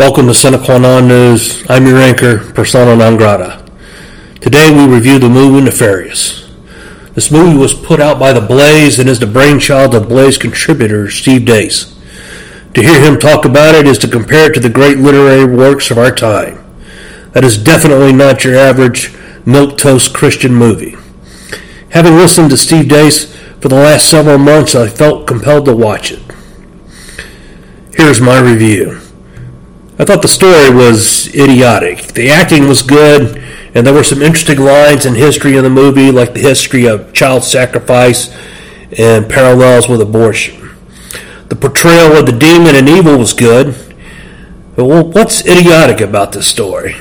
Welcome to Sine Qua Non News. I'm your anchor, Persona Non Grata. Today we review the movie Nefarious. This movie was put out by The Blaze and is the brainchild of Blaze contributor Steve Deace. To hear him talk about it is to compare it to the great literary works of our time. That is definitely not your average milquetoast Christian movie. Having listened to Steve Deace for the last several months, I felt compelled to watch it. Here's my review. I thought the story was idiotic. The acting was good, and there were some interesting lines in history in the movie, like the history of child sacrifice and parallels with abortion. The portrayal of the demon and evil was good. But what's idiotic about this story?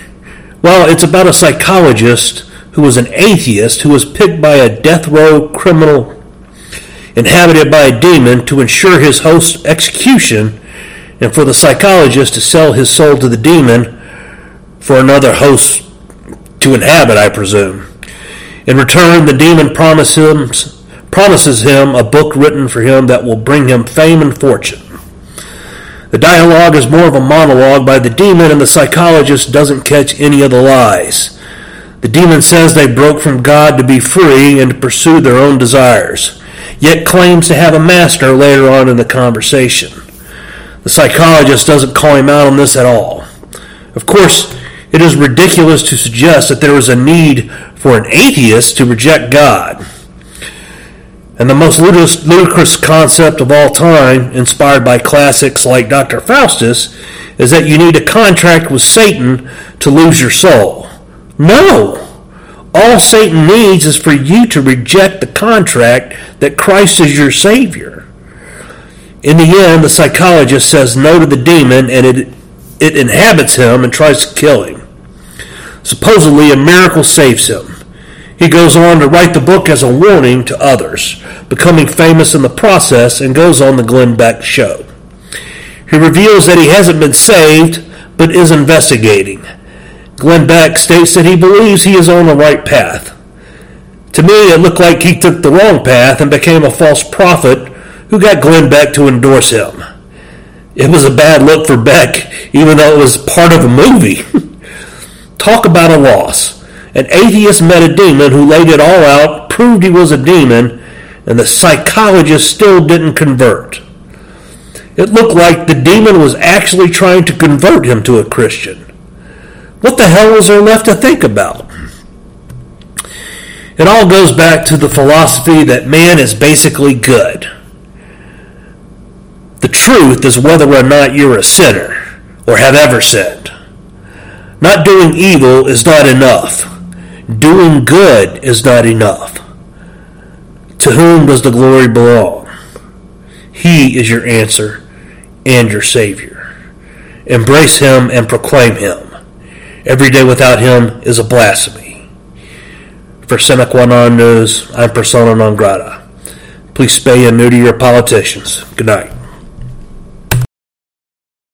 Well, it's about a psychologist who was an atheist who was picked by a death row criminal inhabited by a demon to ensure his host's execution and for the psychologist to sell his soul to the demon for another host to inhabit, I presume. In return, the demon promises him, promises him a book written for him that will bring him fame and fortune. The dialogue is more of a monologue by the demon, and the psychologist doesn't catch any of the lies. The demon says they broke from God to be free and to pursue their own desires, yet claims to have a master later on in the conversation. The psychologist doesn't call him out on this at all. Of course, it is ridiculous to suggest that there is a need for an atheist to reject God. And the most ludicrous concept of all time, inspired by classics like Dr. Faustus, is that you need a contract with Satan to lose your soul. No! All Satan needs is for you to reject the contract that Christ is your Savior. In the end, the psychologist says no to the demon and it, it inhabits him and tries to kill him. Supposedly, a miracle saves him. He goes on to write the book as a warning to others, becoming famous in the process, and goes on the Glenn Beck show. He reveals that he hasn't been saved, but is investigating. Glenn Beck states that he believes he is on the right path. To me, it looked like he took the wrong path and became a false prophet who got Glenn Beck to endorse him. It was a bad look for Beck, even though it was part of a movie. Talk about a loss. An atheist met a demon who laid it all out, proved he was a demon, and the psychologist still didn't convert. It looked like the demon was actually trying to convert him to a Christian. What the hell was there left to think about? It all goes back to the philosophy that man is basically good. Truth is whether or not you're a sinner or have ever sinned. Not doing evil is not enough. Doing good is not enough. To whom does the glory belong? He is your answer and your Savior. Embrace Him and proclaim Him. Every day without Him is a blasphemy. For Sine Qua Non News, I'm Persona Non Grata. Please spay and neuter your politicians. Good night.